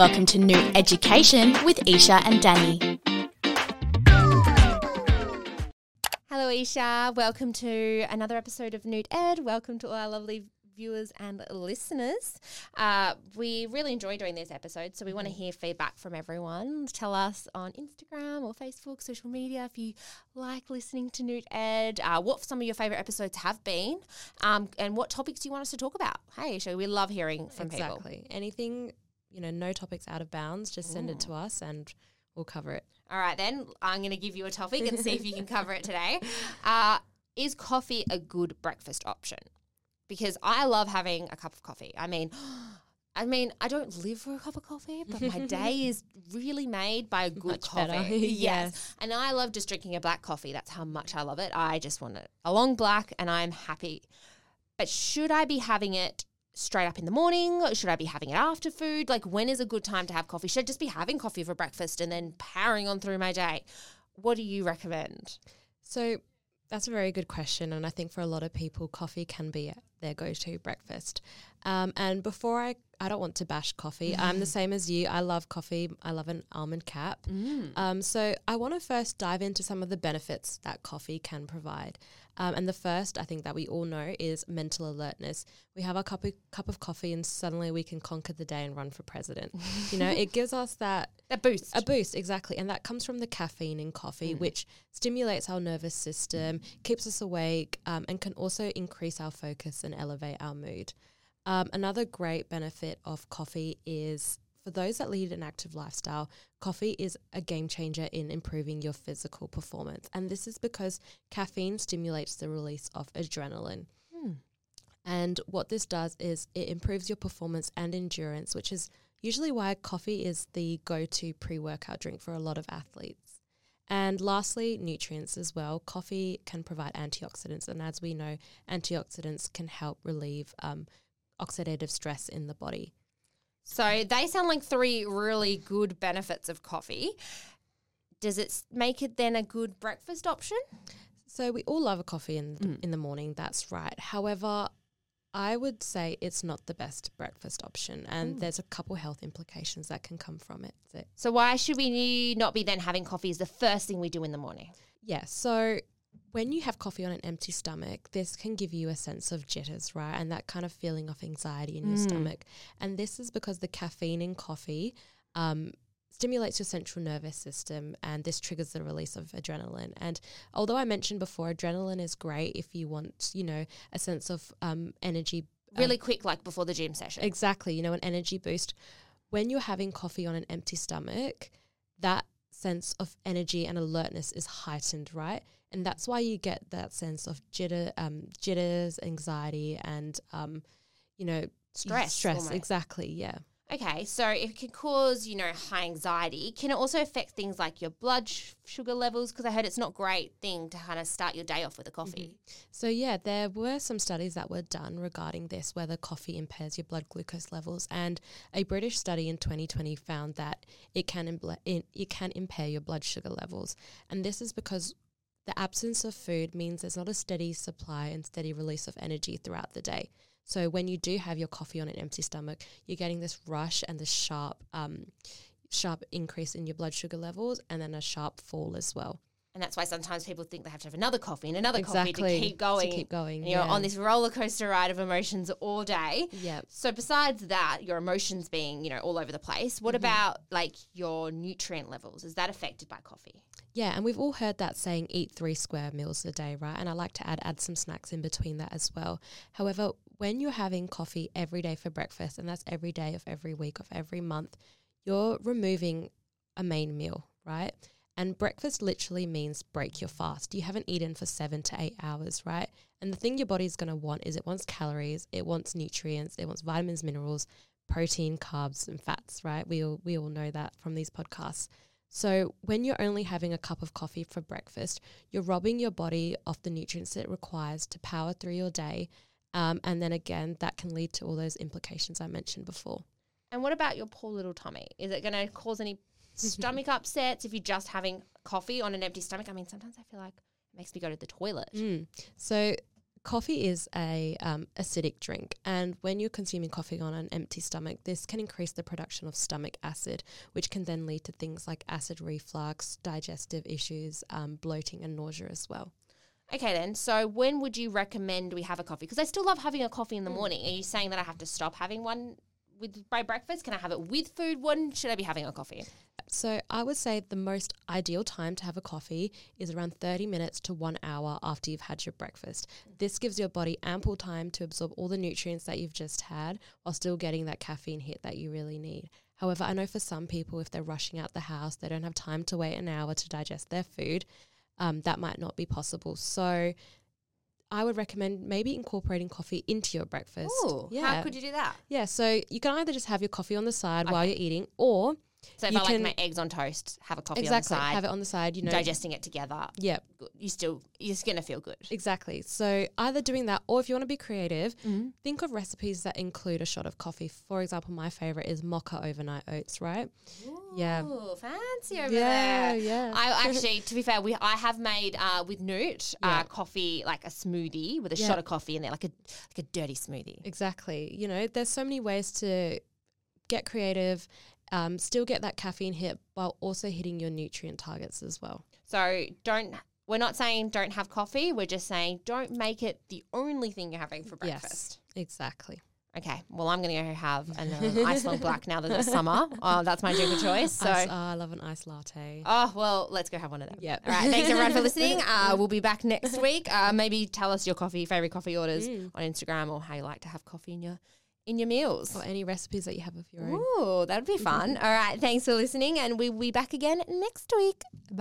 Welcome to New Education with Isha and Danny. Hello, Isha. Welcome to another episode of Nuut Ed. Welcome to all our lovely viewers and listeners. Uh, we really enjoy doing these episodes, so we want to hear feedback from everyone. Tell us on Instagram or Facebook, social media, if you like listening to Nuut Ed, uh, what some of your favourite episodes have been, um, and what topics do you want us to talk about. Hey, Isha, we love hearing from people. exactly. Anything, you know, no topics out of bounds, just send it to us and we'll cover it. All right, then I'm going to give you a topic and see if you can cover it today. Uh, is coffee a good breakfast option? Because I love having a cup of coffee. I mean, I mean, I don't live for a cup of coffee, but my day is really made by a good Much coffee. yes. Yes. And I love just drinking a black coffee. That's how much I love it. I just want it a long black and I'm happy. But should I be having it straight up in the morning? Should I be having it after food? Like, when is a good time to have coffee? Should I just be having coffee for breakfast and then powering on through my day? What do you recommend? So that's a very good question. And I think for a lot of people, coffee can be their go to breakfast. Um, and before I, I don't want to bash coffee. I'm the same as you. I love coffee. I love an almond cap. Um, so I want to first dive into some of the benefits that coffee can provide. Um, and the first, I think that we all know, is mental alertness. We have a cup of, cup of coffee, and suddenly we can conquer the day and run for president. you know, it gives us that That boost. a boost, exactly. And that comes from the caffeine in coffee, which stimulates our nervous system, keeps us awake, um, and can also increase our focus and elevate our mood. Um, another great benefit of coffee is for those that lead an active lifestyle, coffee is a game changer in improving your physical performance. And this is because caffeine stimulates the release of adrenaline. And what this does is it improves your performance and endurance, which is usually why coffee is the go to pre workout drink for a lot of athletes. And lastly, nutrients as well. Coffee can provide antioxidants, and as we know, antioxidants can help relieve um, oxidative stress in the body. So they sound like three really good benefits of coffee. Does it make it then a good breakfast option? So we all love a coffee in the, mm. in the morning. That's right. However, I would say it's not the best breakfast option, and mm. there's a couple health implications that can come from it. So, So why should we not be then having coffee as the first thing we do in the morning? yeah. So when you have coffee on an empty stomach, this can give you a sense of jitters, right, and that kind of feeling of anxiety in your stomach. And this is because the caffeine in coffee. Um, stimulates your central nervous system and this triggers the release of adrenaline and although i mentioned before adrenaline is great if you want you know a sense of um, energy um, Really quick, like before the gym session. exactly you know an energy boost when you're having coffee on an empty stomach that sense of energy and alertness is heightened right and that's why you get that sense of jitter um, jitters anxiety and um, you know Stress, stress almost. exactly yeah Okay, so it can cause, you know, high anxiety. Can it also affect things like your blood sh- sugar levels? Because I heard it's not a great thing to kind of start your day off with a coffee. So, yeah, there were some studies that were done regarding this, whether coffee impairs your blood glucose levels. And a British study in 2020 found that it can, it can impair your blood sugar levels. And this is because the absence of food means there's not a steady supply and steady release of energy throughout the day. So, when you do have your coffee on an empty stomach, you're getting this rush and this sharp, um, sharp increase in your blood sugar levels and then a sharp fall as well. And that's why sometimes people think they have to have another coffee and another coffee to Exactly, keep to going. keep going, And you're yeah. on this roller coaster ride of emotions all day. Yep. So besides that, your emotions being, you know, all over the place, Mm-hmm. what about like your nutrient levels? Is that affected by coffee? Yeah, and we've all heard that saying eat three square meals a day, right? And I like to add add some snacks in between that as well. However, when you're having coffee every day for breakfast, and that's every day of every week of every month, you're removing a main meal, right? And breakfast literally means break your fast. You haven't eaten for seven to eight hours, right? And the thing your body's going to want is it wants calories, it wants nutrients, it wants vitamins, minerals, protein, carbs, and fats, right? We all, we all know that from these podcasts. So, when you're only having a cup of coffee for breakfast, you're robbing your body of the nutrients it requires to power through your day. Um, and then again, that can lead to all those implications I mentioned before. And what about your poor little tummy? Is it going to cause any stomach upsets if you're just having coffee on an empty stomach? I mean, sometimes I feel like it makes me go to the toilet. Mm. So, coffee is a um, acidic drink, and when you're consuming coffee on an empty stomach, this can increase the production of stomach acid, which can then lead to things like acid reflux, digestive issues, um, bloating, and nausea as well. Okay, then. So when would you recommend we have a coffee? Because I still love having a coffee in the morning. Are you saying that I have to stop having one with my breakfast? Can I have it with food? When should I be having a coffee? So I would say the most ideal time to have a coffee is around 30 minutes to one hour after you've had your breakfast. This gives your body ample time to absorb all the nutrients that you've just had while still getting that caffeine hit that you really need. However, I know for some people, if they're rushing out the house, they don't have time to wait an hour to digest their food, um, that might not be possible. So I would recommend maybe incorporating coffee into your breakfast. Ooh, how could you do that? Yeah, so you can either just have your coffee on the side while you're eating, or So if You I like my eggs on toast, have a coffee exactly on the side, have it on the side. You know, digesting it together. yeah. You still, you're just gonna feel good. exactly. So either doing that, or if you want to be creative, Mhm. think of recipes that include a shot of coffee. For example, my favorite is mocha overnight oats. Right? Yeah. Fancy over Yeah, there. yeah. I actually, to be fair, we I have made uh, with Nuut uh, coffee like a smoothie with a Yeah. shot of coffee in there, like a like a dirty smoothie. Exactly. You know, there's so many ways to get creative, um, still get that caffeine hit while also hitting your nutrient targets as well. So don't. We're not saying don't have coffee. We're just saying don't make it the only thing you're having for breakfast. Yes, exactly. Okay. Well, I'm going to go have an uh, ice long black now that it's summer. Oh, that's my drink of choice. So. Ice- oh, I love an iced latte. Oh, well, let's go have one of them. Yep. All right. Thanks, everyone, for listening. Uh, we'll be back next week. Uh, maybe tell us your coffee, favorite coffee orders Mm. on Instagram or how you like to have coffee in your in your meals. Or any recipes that you have of your own. Ooh, that'd be fun. All right. Thanks for listening. And we will be back again next week.